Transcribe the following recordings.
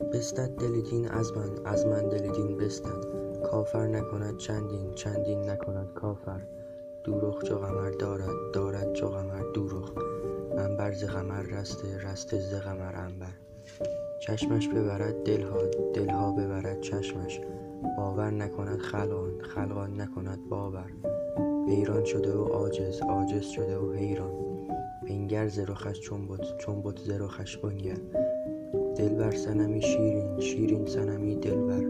بستد دل دین از من از من دل دین بستد. کافر نکند چندین چندین نکند کافر. دورخ چو قمر دارد دارد چو قمر دورخ عنبر ز قمر رسته رسته ز قمر عنبر. چشمش ببرد دل ها دل ها ببرد چشمش. باور نکند خلقان خلقان نکند باور. حیران شده و عاجز عاجز شده و حیران. بنگر ز رخش چون بت چون بت ز رخش بنگر. دلبر صنمی شیرین شیرین صنمی دلبر.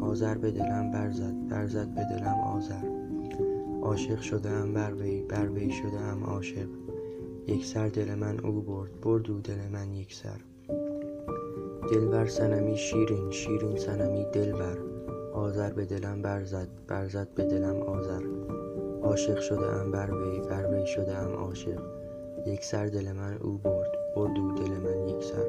آذر به دلم برزد برزد به دلم آذر. عاشق شده بر وی بر وی شده ام عاشق یکسر دل من او برد برد او دل من یکسر دلبر صنمی شیرین شیرین صنمی دلبر. آذر به دلم برزد برزد به دلم آذر. عاشق شده بر وی بر وی شده ام عاشق یکسر دل من او برد برد او دل من یکسر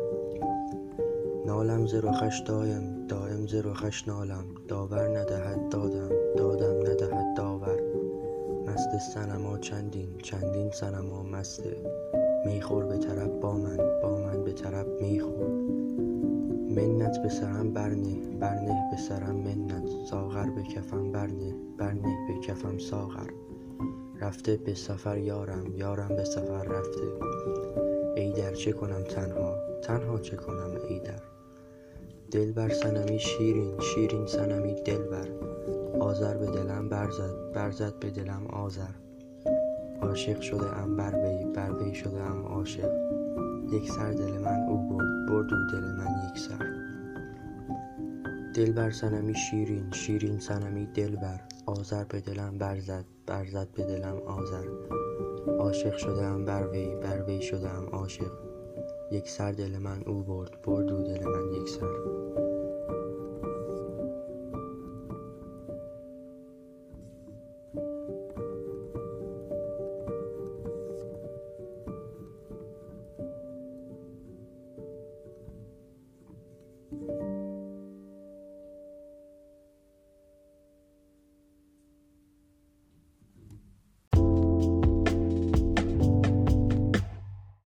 نالم ز رخش دایم دایم ز رخش نالم. داور ندهد دادم دادم ندهد داور. مست صنما چندین چندین صنما مسته می خور به طرب با من با من به طرب می خور منت به سرم برنه برنه به سرم منت. ساغر به کفم برنه برنه به کفم ساغر. رفته به سفر یارم یارم به سفر رفته. ایدر چه کنم تنها؟ تنها چه کنم دلبر صنمی شیرین شیرین صنمی دلبر. آذر به دلم برزد برزد به دلم آذر. عاشق شده ام بر وی بر وی شده ام عاشق. یکسر دل من او برد برد او دل من یکسر دلبر صنمی شیرین شیرین صنمی دلبر. آذر به دلم برزد برزد به دلم آذر. عاشق شده ام بر وی بر وی شده ام عاشق. یکسر دل من او برد برد او دل من یکسر